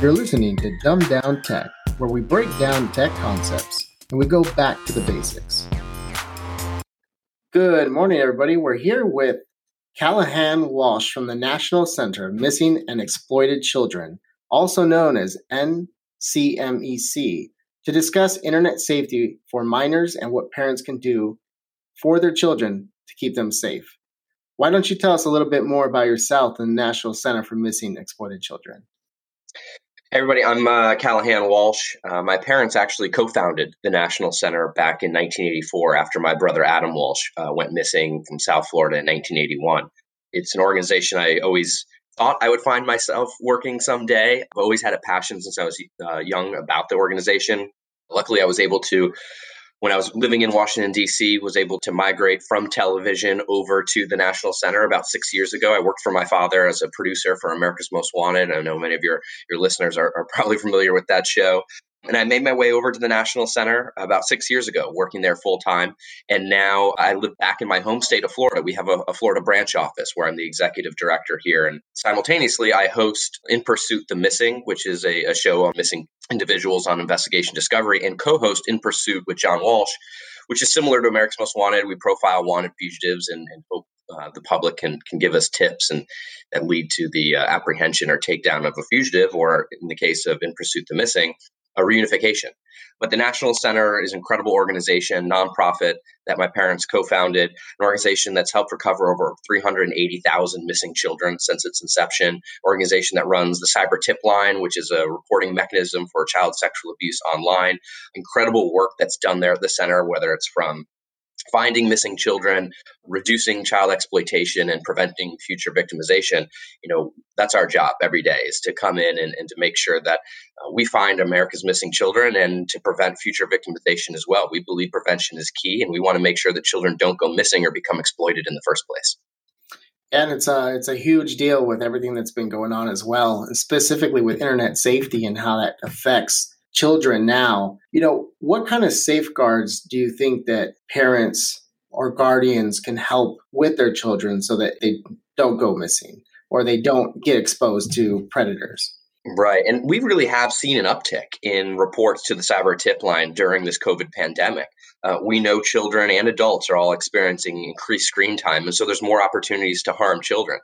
You're listening to Dumb Down Tech, where we break down tech concepts and we go back to the basics. Good morning, everybody. We're here with Callahan Walsh from the National Center of Missing and Exploited Children, also known as NCMEC, to discuss internet safety for minors and what parents can do for their children to keep them safe. Why don't you tell us a little bit more about yourself and the National Center for Missing and Exploited Children? Everybody, I'm uh, Callahan Walsh. Uh, my parents actually co founded the National Center back in 1984 after my brother Adam Walsh uh, went missing from South Florida in 1981. It's an organization I always thought I would find myself working someday. I've always had a passion since I was uh, young about the organization. Luckily, I was able to when I was living in Washington, D.C., was able to migrate from television over to the National Center about six years ago. I worked for my father as a producer for America's Most Wanted. I know many of your, your listeners are, are probably familiar with that show. And I made my way over to the National Center about six years ago, working there full time. And now I live back in my home state of Florida. We have a, a, Florida branch office where I'm the executive director here. And simultaneously, I host In Pursuit the Missing, which is a, a show on missing individuals on investigation discovery, and co host In Pursuit with John Walsh, which is similar to America's Most Wanted. We profile wanted fugitives and, and hope uh, the public can can give us tips and that lead to the uh, apprehension or takedown of a fugitive, or in the case of In Pursuit the Missing, a reunification. But the National Center is an incredible organization, nonprofit that my parents co-founded, an organization that's helped recover over 380,000 missing children since its inception, organization that runs the Cyber Tip Line, which is a reporting mechanism for child sexual abuse online. Incredible work that's done there at the center, whether it's from finding missing children, reducing child exploitation, and preventing future victimization, you know, that's our job every day is to come in and, and to make sure that uh, we find America's missing children and to prevent future victimization as well. We believe prevention is key, and we want to make sure that children don't go missing or become exploited in the first place. And it's a it's a huge deal with everything that's been going on as well, specifically with internet safety and how that affects children now, you know, what kind of safeguards do you think that parents or guardians can help with their children so that they don't go missing or they don't get exposed to predators? Right. And we really have seen an uptick in reports to the cyber tip line during this COVID pandemic. Uh, we know children and adults are all experiencing increased screen time. And so there's more opportunities to harm children.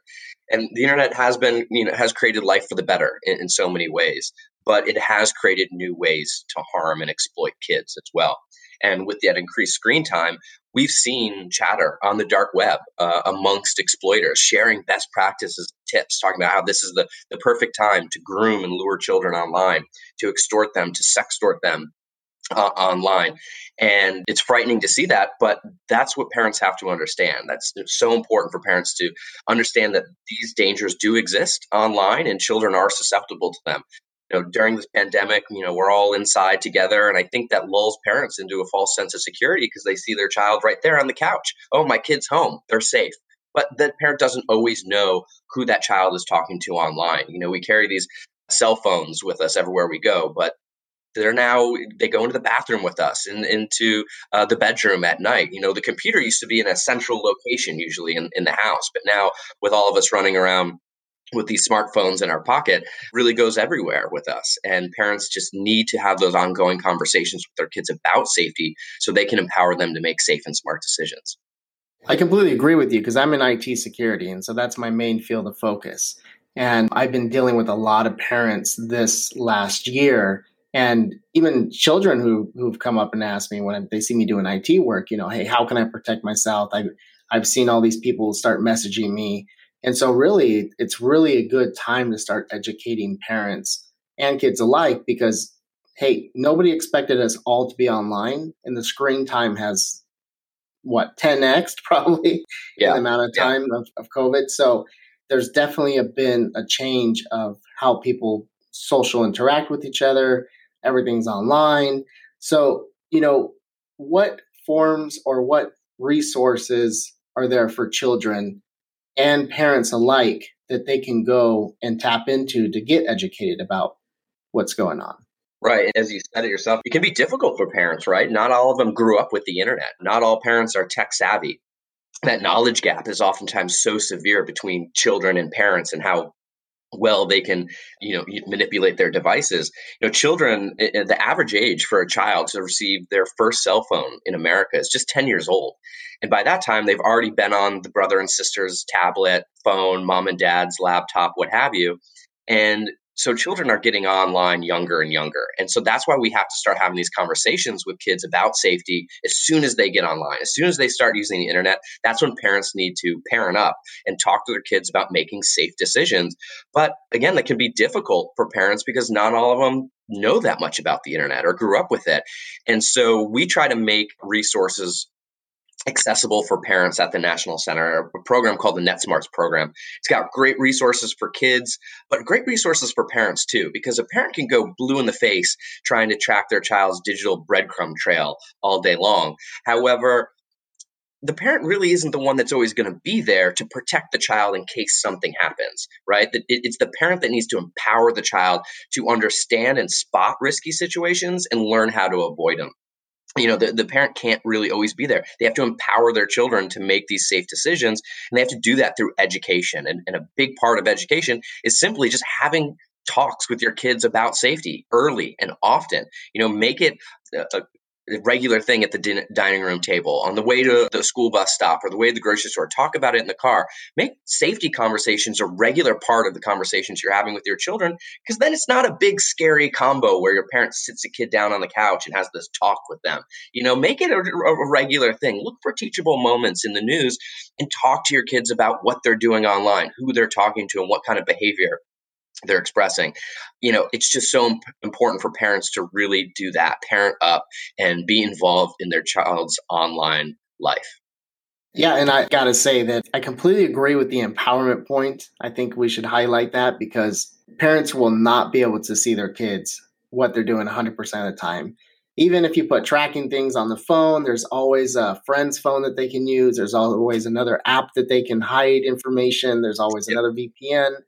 And the internet has been, you know, has created life for the better in, in so many ways but it has created new ways to harm and exploit kids as well. And with that increased screen time, we've seen chatter on the dark web uh, amongst exploiters sharing best practices tips talking about how this is the, the perfect time to groom and lure children online to extort them to sextort them uh, online. And it's frightening to see that but that's what parents have to understand. That's so important for parents to understand that these dangers do exist online and children are susceptible to them you know, during this pandemic, you know, we're all inside together. And I think that lulls parents into a false sense of security because they see their child right there on the couch. Oh, my kid's home. They're safe. But that parent doesn't always know who that child is talking to online. You know, we carry these cell phones with us everywhere we go, but they're now they go into the bathroom with us and into uh, the bedroom at night you know the computer used to be in a central location usually in, in the house but now with all of us running around with these smartphones in our pocket really goes everywhere with us. And parents just need to have those ongoing conversations with their kids about safety so they can empower them to make safe and smart decisions. I completely agree with you because I'm in IT security. And so that's my main field of focus. And I've been dealing with a lot of parents this last year and even children who, who've come up and asked me when they see me doing IT work, you know, hey, how can I protect myself? I, I've seen all these people start messaging me and so, really, it's really a good time to start educating parents and kids alike because, hey, nobody expected us all to be online, and the screen time has what 10x probably yeah. the amount of time yeah. of, of COVID. So, there's definitely a, been a change of how people social interact with each other. Everything's online. So, you know, what forms or what resources are there for children and parents alike that they can go and tap into to get educated about what's going on. Right. As you said it yourself, it can be difficult for parents, right? Not all of them grew up with the internet. Not all parents are tech savvy. That knowledge gap is oftentimes so severe between children and parents and how well they can you know manipulate their devices. You know children eh, eh, the average age for a child to receive their first cell phone in america is just 10 years old. And by that time they've already been on the brother and sister's tablet phone mom and dad's laptop what have you. And so children are getting online younger and younger. And so that's why we have to start having these conversations with kids about safety as soon as they get online. As soon as they start using the internet, that's when parents need to parent up and talk to their kids about making safe decisions. But again, that can be difficult for parents because not all of them know that much about the internet or grew up with it. And so we try to make resources accessible for parents at the National Center, a program called the NetSmartz program. It's got great resources for kids, but great resources for parents too, because a parent can go blue in the face trying to track their child's digital breadcrumb trail all day long. However, the parent really isn't the one that's always going to be there to protect the child in case something happens, right? It's the parent that needs to empower the child to understand and spot risky situations and learn how to avoid them you know the, the parent can't really always be there. They have to empower their children to make these safe decisions and they have to do that through education and, and a big part of education is simply just having talks with your kids about safety early and often. You know make it a, regular thing at the din- dining room table, on the way to the school bus stop, or the way to the grocery store. Talk about it in the car. Make safety conversations a regular part of the conversations you're having with your children, because then it's not a big scary combo where your parent sits a kid down on the couch and has this talk with them. You know, make it a, a regular thing. Look for teachable moments in the news and talk to your kids about what they're doing online, who they're talking to, and what kind of behavior they're expressing. You know it's just so important for parents to really do that parent up and be involved in their child's online life. Yeah and i gotta say that i completely agree with the empowerment point. I think we should highlight that because parents will not be able to see their kids what they're doing 100% of the time. Even if you put tracking things on the phone there's always a friend's phone that they can use. There's always another app that they can hide information. There's always yep. another vpn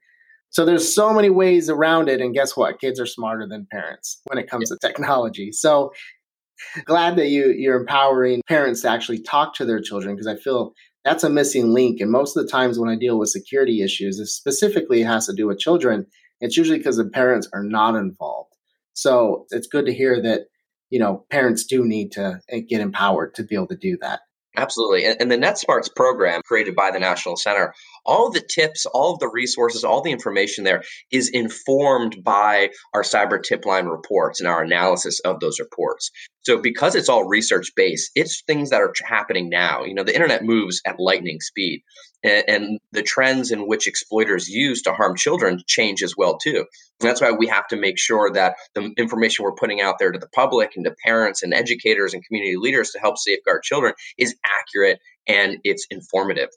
so there's so many ways around it. And guess what? Kids are smarter than parents when it comes to technology. So glad that you you're empowering parents to actually talk to their children because I feel that's a missing link. And most of the times when I deal with security issues, it specifically has to do with children, it's usually because the parents are not involved. So it's good to hear that, you know, parents do need to eh, get empowered to be able to do that. Absolutely. And, and the NetSmartz program created by the National Center, all the tips, all of the resources, all the information there is informed by our cyber tip line reports and our analysis of those reports. So because it's all research based, it's things that are happening now. You know, the internet moves at lightning speed and, and the trends in which exploiters use to harm children change as well too. And that's why we have to make sure that the information we're putting out there to the public and to parents and educators and community leaders to help safeguard children is accurate and it's informative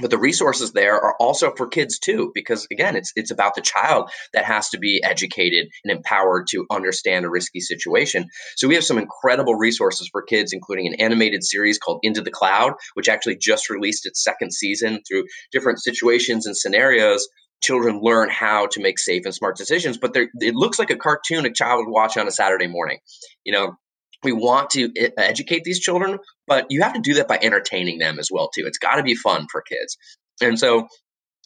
but the resources there are also for kids too because again it's it's about the child that has to be educated and empowered to understand a risky situation. So we have some incredible resources for kids including an animated series called into the cloud which actually just released its second season through different situations and scenarios. Children learn how to make safe and smart decisions but it looks like a cartoon a child would watch on a saturday morning. You know we want to educate these children, but you have to do that by entertaining them as well too. It's got to be fun for kids. And so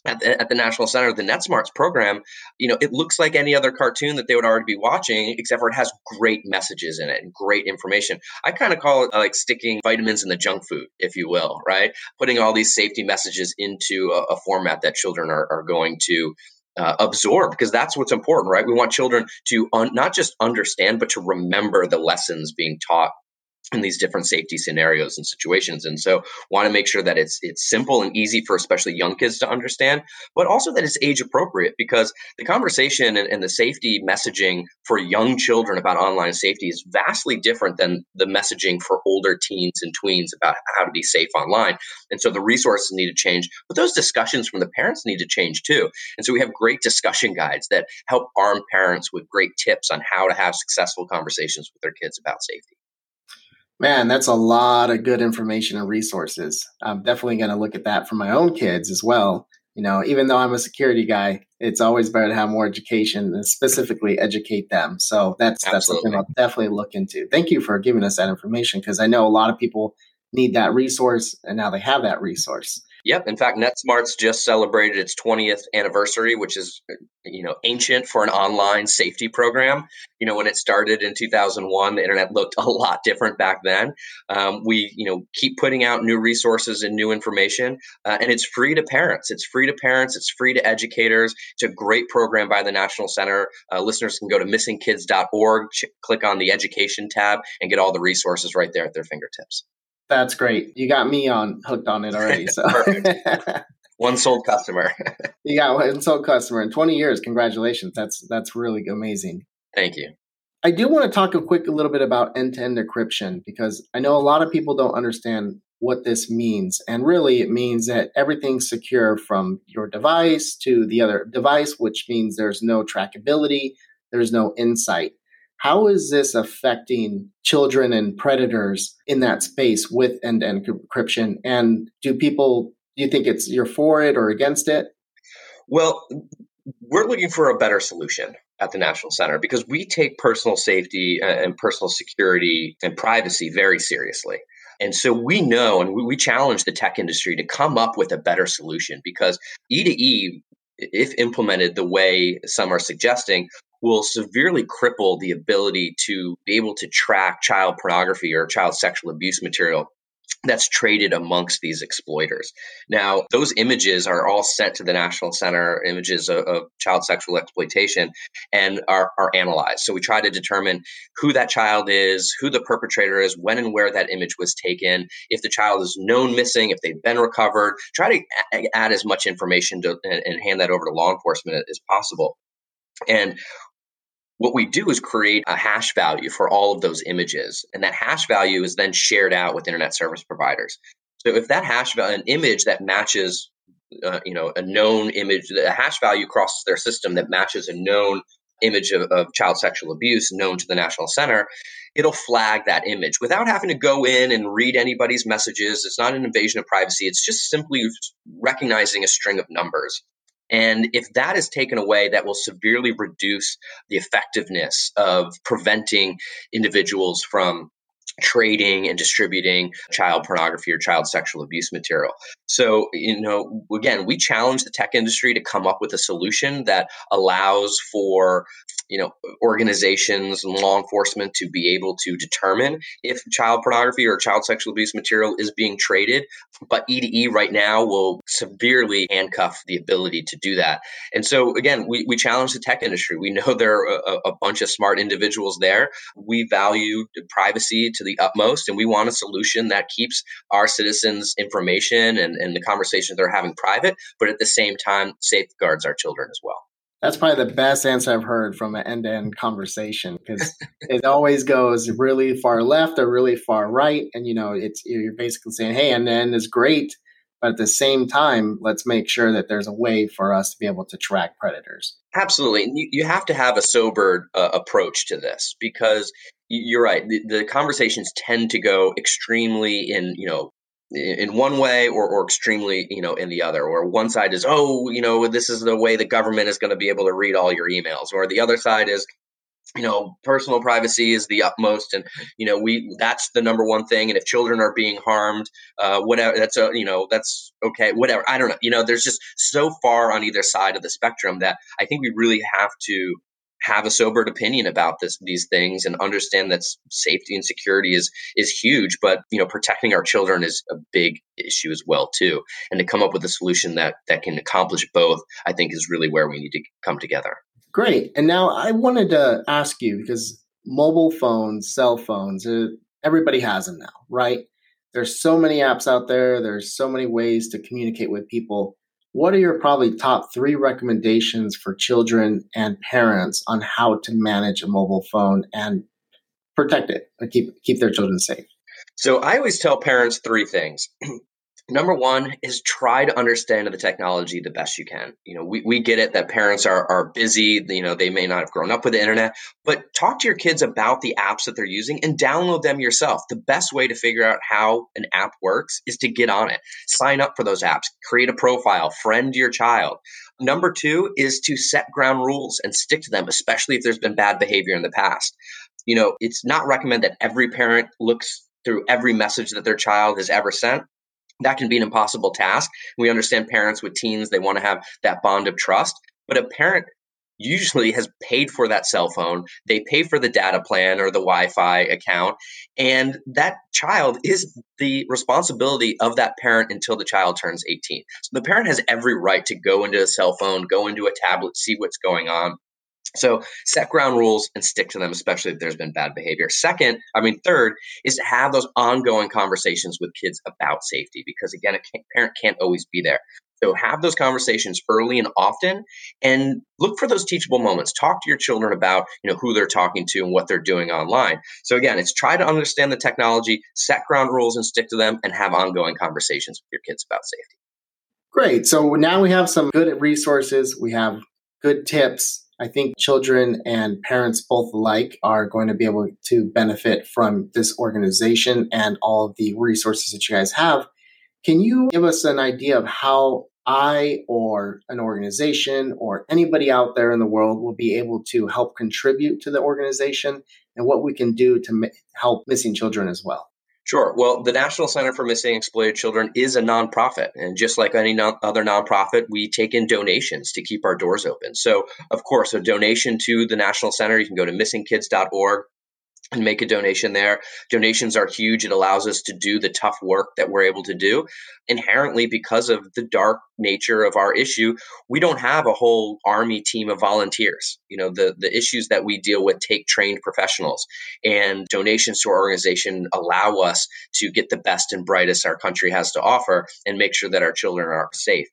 at the, at the, National Center, the NetSmartz program, you know, it looks like any other cartoon that they would already be watching, except for it has great messages in it and great information. I kind of call it like sticking vitamins in the junk food, if you will, right? Putting all these safety messages into a, a format that children are, are going to uh, absorb because that's what's important, right? We want children to un- not just understand, but to remember the lessons being taught in these different safety scenarios and situations. And so want to make sure that it's it's simple and easy for especially young kids to understand but also that it's age appropriate because the conversation and, and, the safety messaging for young children about online safety is vastly different than the messaging for older teens and tweens about how to be safe online. And so the resources need to change but those discussions from the parents need to change too. And so we have great discussion guides that help arm parents with great tips on how to have successful conversations with their kids about safety Man, that's a lot of good information and resources. I'm definitely going to look at that for my own kids as well. You know, even though I'm a security guy, it's always better to have more education and specifically educate them. So that's Absolutely. that's something I'll definitely look into. Thank you for giving us that information because I know a lot of people need that resource and now they have that resource. Yep. In fact, NetSmartz just celebrated its 20th anniversary, which is, you know, ancient for an online safety program. You know, when it started in 2001, the internet looked a lot different back then. Um, we, you know, keep putting out new resources and new information, uh, and it's free to parents. It's free to parents. It's free to educators. It's a great program by the National Center. Uh, listeners can go to missingkids.org, ch- click on the education tab, and get all the resources right there at their fingertips. That's great. You got me on hooked on it already. So one sold customer. you got one sold customer in 20 years. Congratulations. That's that's really amazing. Thank you. I do want to talk a quick a little bit about end-to-end encryption because I know a lot of people don't understand what this means. And really it means that everything's secure from your device to the other device, which means there's no trackability, there's no insight. How is this affecting children and predators in that space with end-to-end encryption? And do people do you think it's you're for it or against it? Well, we're looking for a better solution at the National Center because we take personal safety and personal security and privacy very seriously. And so we know and we challenge the tech industry to come up with a better solution because E2E, if implemented the way some are suggesting, will severely cripple the ability to be able to track child pornography or child sexual abuse material that's traded amongst these exploiters. Now, those images are all sent to the National Center, images of, of, child sexual exploitation, and are, are analyzed. So we try to determine who that child is, who the perpetrator is, when and where that image was taken, if the child is known missing, if they've been recovered, try to add as much information to, and, and hand that over to law enforcement as possible. And what we do is create a hash value for all of those images. And that hash value is then shared out with internet service providers. So if that hash value, an image that matches, uh, you know, a known image, the hash value crosses their system that matches a known image of, of child sexual abuse known to the National Center, it'll flag that image without having to go in and read anybody's messages. It's not an invasion of privacy. It's just simply recognizing a string of numbers. And if that is taken away, that will severely reduce the effectiveness of preventing individuals from trading and distributing child pornography or child sexual abuse material. So, you know, again, we challenge the tech industry to come up with a solution that allows for you know organizations and law enforcement to be able to determine if child pornography or child sexual abuse material is being traded. But e2e right now will severely handcuff the ability to do that. And so again we, we challenge the tech industry. We know there are a, a bunch of smart individuals there. We value privacy to the utmost and we want a solution that keeps our citizens information and, and the conversations they're having private but at the same time safeguards our children as well that's probably the best answer I've heard from an end to end conversation because it always goes really far left or really far right. And, you know, it's you're basically saying, hey, end to end is great. But at the same time, let's make sure that there's a way for us to be able to track predators. Absolutely. You, have to have a sobered uh, approach to this because you're right. The, the, conversations tend to go extremely in, you know, in one way or, or extremely you know in the other or one side is oh you know this is the way the government is going to be able to read all your emails or the other side is you know personal privacy is the utmost and you know we that's the number one thing and if children are being harmed uh whatever that's a you know that's okay whatever i don't know you know there's just so far on either side of the spectrum that i think we really have to have a sobered opinion about this these things and understand that safety and security is is huge but you know protecting our children is a big issue as well too. And to come up with a solution that that can accomplish both i think is really where we need to come together. Great. And now i wanted to ask you because mobile phones cell phones uh, everybody has them now right? There's so many apps out there. There's so many ways to communicate with people what are your probably top three recommendations for children and parents on how to manage a mobile phone and protect it and keep keep their children safe? So I always tell parents three things. Number one is try to understand the technology the best you can. You know, we, we get it that parents are, are busy, you know, they may not have grown up with the internet, but talk to your kids about the apps that they're using and download them yourself. The best way to figure out how an app works is to get on it, sign up for those apps, create a profile, friend your child. Number two is to set ground rules and stick to them, especially if there's been bad behavior in the past. You know, it's not recommended that every parent looks through every message that their child has ever sent that can be an impossible task. We understand parents with teens, they want to have that bond of trust. But a parent usually has paid for that cell phone. They pay for the data plan or the Wi Fi account. And that child is the responsibility of that parent until the child turns 18. So the parent has every right to go into a cell phone, go into a tablet, see what's going on. So set ground rules and stick to them, especially if there's been bad behavior. Second, I mean, third is to have those ongoing conversations with kids about safety because again, a parent can't always be there. So have those conversations early and often and look for those teachable moments. Talk to your children about, you know, who they're talking to and what they're doing online. So again, it's try to understand the technology, set ground rules and stick to them and have ongoing conversations with your kids about safety. Great. So now we have some good resources, we have good tips. I think children and parents both alike are going to be able to benefit from this organization and all of the resources that you guys have. Can you give us an idea of how I or an organization or anybody out there in the world will be able to help contribute to the organization and what we can do to help missing children as well? Sure. Well, the National Center for Missing Exploited Children is a nonprofit. And just like any non- other nonprofit, we take in donations to keep our doors open. So, of course, a donation to the National Center, you can go to missingkids.org and make a donation there. Donations are huge. It allows us to do the tough work that we're able to do. Inherently, because of the dark nature of our issue, we don't have a whole army team of volunteers. You know, the, the issues that we deal with take trained professionals, and donations to our organization allow us to get the best and brightest our country has to offer and make sure that our children are safe.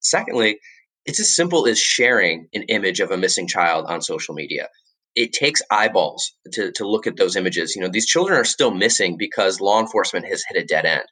Secondly, it's as simple as sharing an image of a missing child on social media it takes eyeballs to, to look at those images. You know, these children are still missing because law enforcement has hit a dead end.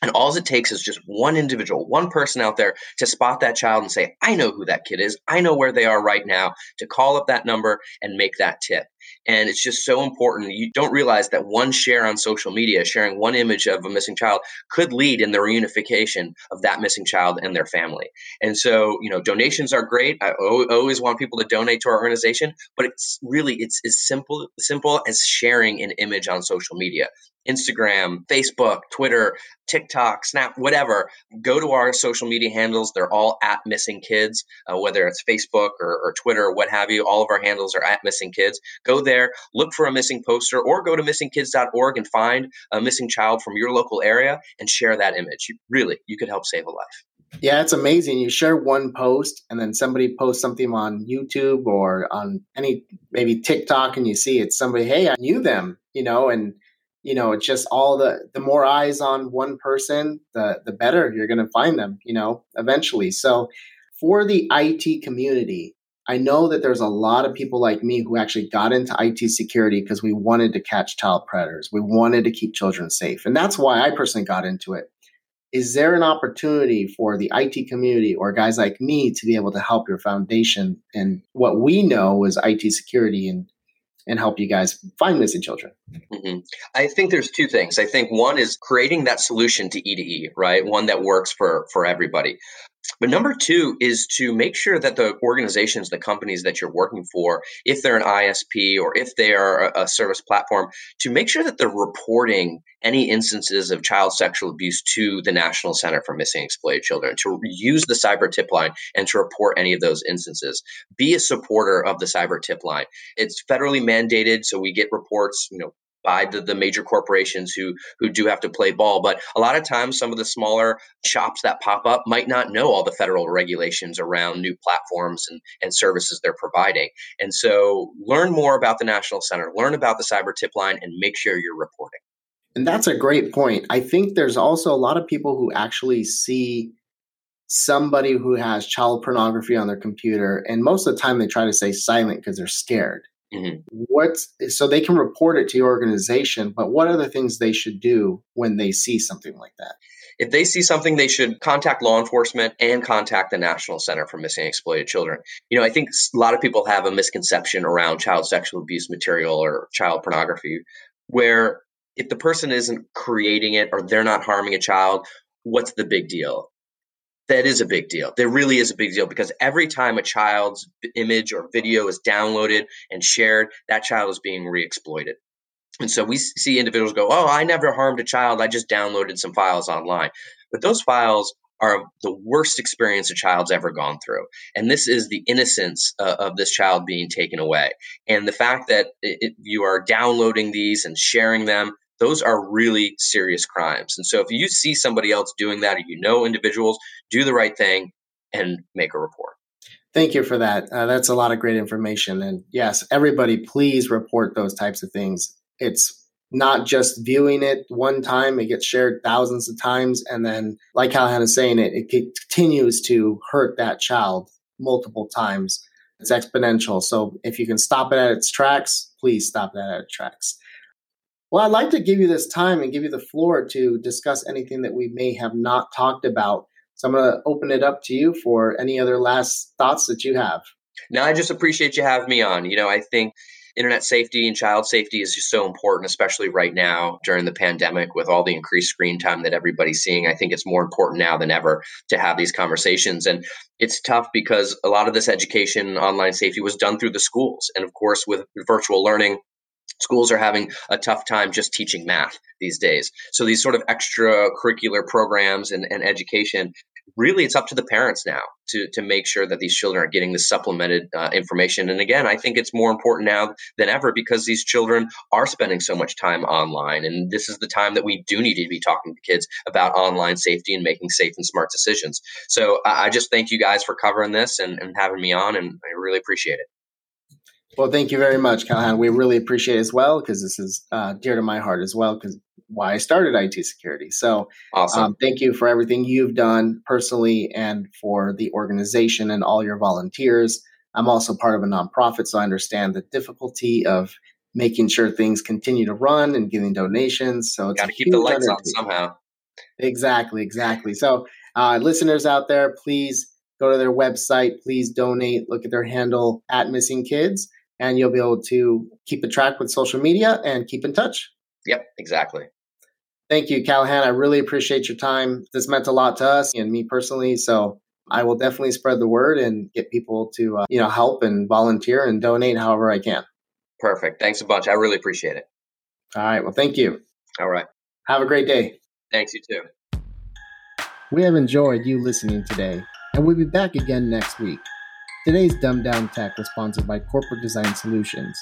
And all it takes is just one individual, one person out there to spot that child and say, I know who that kid is. I know where they are right now, to call up that number and make that tip. And it's just so important. You don't realize that one share on social media, sharing one image of a missing child, could lead in the reunification of that missing child and their family. And so, you know, donations are great. I always want people to donate to our organization, but it's really it's as simple simple as sharing an image on social media. Instagram, Facebook, Twitter, TikTok, Snap, whatever, go to our social media handles. They're all at Missing Kids, uh, whether it's Facebook or, or Twitter or what have you. All of our handles are at Missing Kids. Go there, look for a missing poster, or go to missingkids.org and find a missing child from your local area and share that image. Really, you could help save a life. Yeah, it's amazing. You share one post and then somebody posts something on YouTube or on any maybe TikTok and you see it's somebody, hey, I knew them, you know, and you know it's just all the the more eyes on one person the the better you're to find them you know eventually so for the IT community I know that there's a lot of people like me who actually got into IT security because we wanted to catch child predators. We wanted to keep children safe. And that's why I personally got into it. Is there an opportunity for the IT community or guys like me to be able to help your foundation and what we know is IT security and and help you guys find missing children? Mm-hmm. I think there's two things. I think one is creating that solution to E to E, right? One that works for for everybody. But number two is to make sure that the organizations, the companies that you're working for, if they're an ISP or if they are a, service platform, to make sure that they're reporting any instances of child sexual abuse to the National Center for Missing Exploited Children, to use the cyber tip line and to report any of those instances. Be a supporter of the cyber tip line. It's federally mandated, so we get reports, you know, by the, the major corporations who who do have to play ball. But a lot of times, some of the smaller shops that pop up might not know all the federal regulations around new platforms and, and services they're providing. And so, learn more about the National Center, learn about the cyber tip line, and make sure you're reporting. And that's a great point. I think there's also a lot of people who actually see somebody who has child pornography on their computer, and most of the time they try to stay silent because they're scared. Mm-hmm. What's so they can report it to your organization, but what are the things they should do when they see something like that? If they see something, they should contact law enforcement and contact the National Center for Missing and Exploited Children. You know, I think a lot of people have a misconception around child sexual abuse material or child pornography, where if the person isn't creating it or they're not harming a child, what's the big deal? That is a big deal. There really is a big deal because every time a child's image or video is downloaded and shared, that child is being re-exploited. And so we see individuals go, "Oh, I never harmed a child. I just downloaded some files online." but those files are the worst experience a child's ever gone through. And this is the innocence uh, of this child being taken away. And the fact that it, you are downloading these and sharing them, those are really serious crimes. And so if you see somebody else doing that or you know individuals, do the right thing and make a report. Thank you for that. Uh, that's a lot of great information. And yes, everybody, please report those types of things. It's not just viewing it one time, it gets shared thousands of times. And then, like Callahan is saying, it, it continues to hurt that child multiple times. It's exponential. So if you can stop it at its tracks, please stop that at its tracks. Well, I'd like to give you this time and give you the floor to discuss anything that we may have not talked about. So I'm going to open it up to you for any other last thoughts that you have. No, I just appreciate you having me on. You know, I think internet safety and child safety is just so important, especially right now during the pandemic with all the increased screen time that everybody's seeing. I think it's more important now than ever to have these conversations. And it's tough because a lot of this education, online safety, was done through the schools. And of course, with virtual learning, schools are having a tough time just teaching math these days. So these sort of extracurricular programs and, and education really it's up to the parents now to to make sure that these children are getting the supplemented uh, information. And again i think it's more important now than ever because these children are spending so much time online and this is the time that we do need to be talking to kids about online safety and making safe and smart decisions. So uh, i just thank you guys for covering this and, and having me on and i really appreciate it well, thank you very much, Callahan. We really appreciate it as well because this is uh, dear to my heart as well because why I started IT security. So, awesome. Um, thank you for everything you've done personally and for the organization and all your volunteers. I'm also part of a nonprofit, so I understand the difficulty of making sure things continue to run and giving donations. So, it's got to keep the lights on somehow. Exactly, exactly. So, uh, listeners out there, please go to their website. Please donate. Look at their handle at Missing Kids, and you'll be able to keep a track with social media and keep in touch. Yep, exactly. Thank you, Callahan. I really appreciate your time. This meant a lot to us and me personally. So I will definitely spread the word and get people to uh, you know help and volunteer and donate however I can. Perfect. Thanks a bunch. I really appreciate it. All right. Well, thank you. All right. Have a great day. Thanks. You too. We have enjoyed you listening today, and we'll be back again next week. Today's Dumb Down Tech was sponsored by Corporate Design Solutions.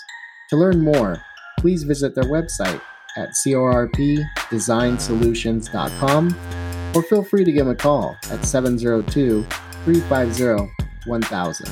To learn more, please visit their website at corpdesignsolutions.com or feel free to give them a call at 702 350 1000.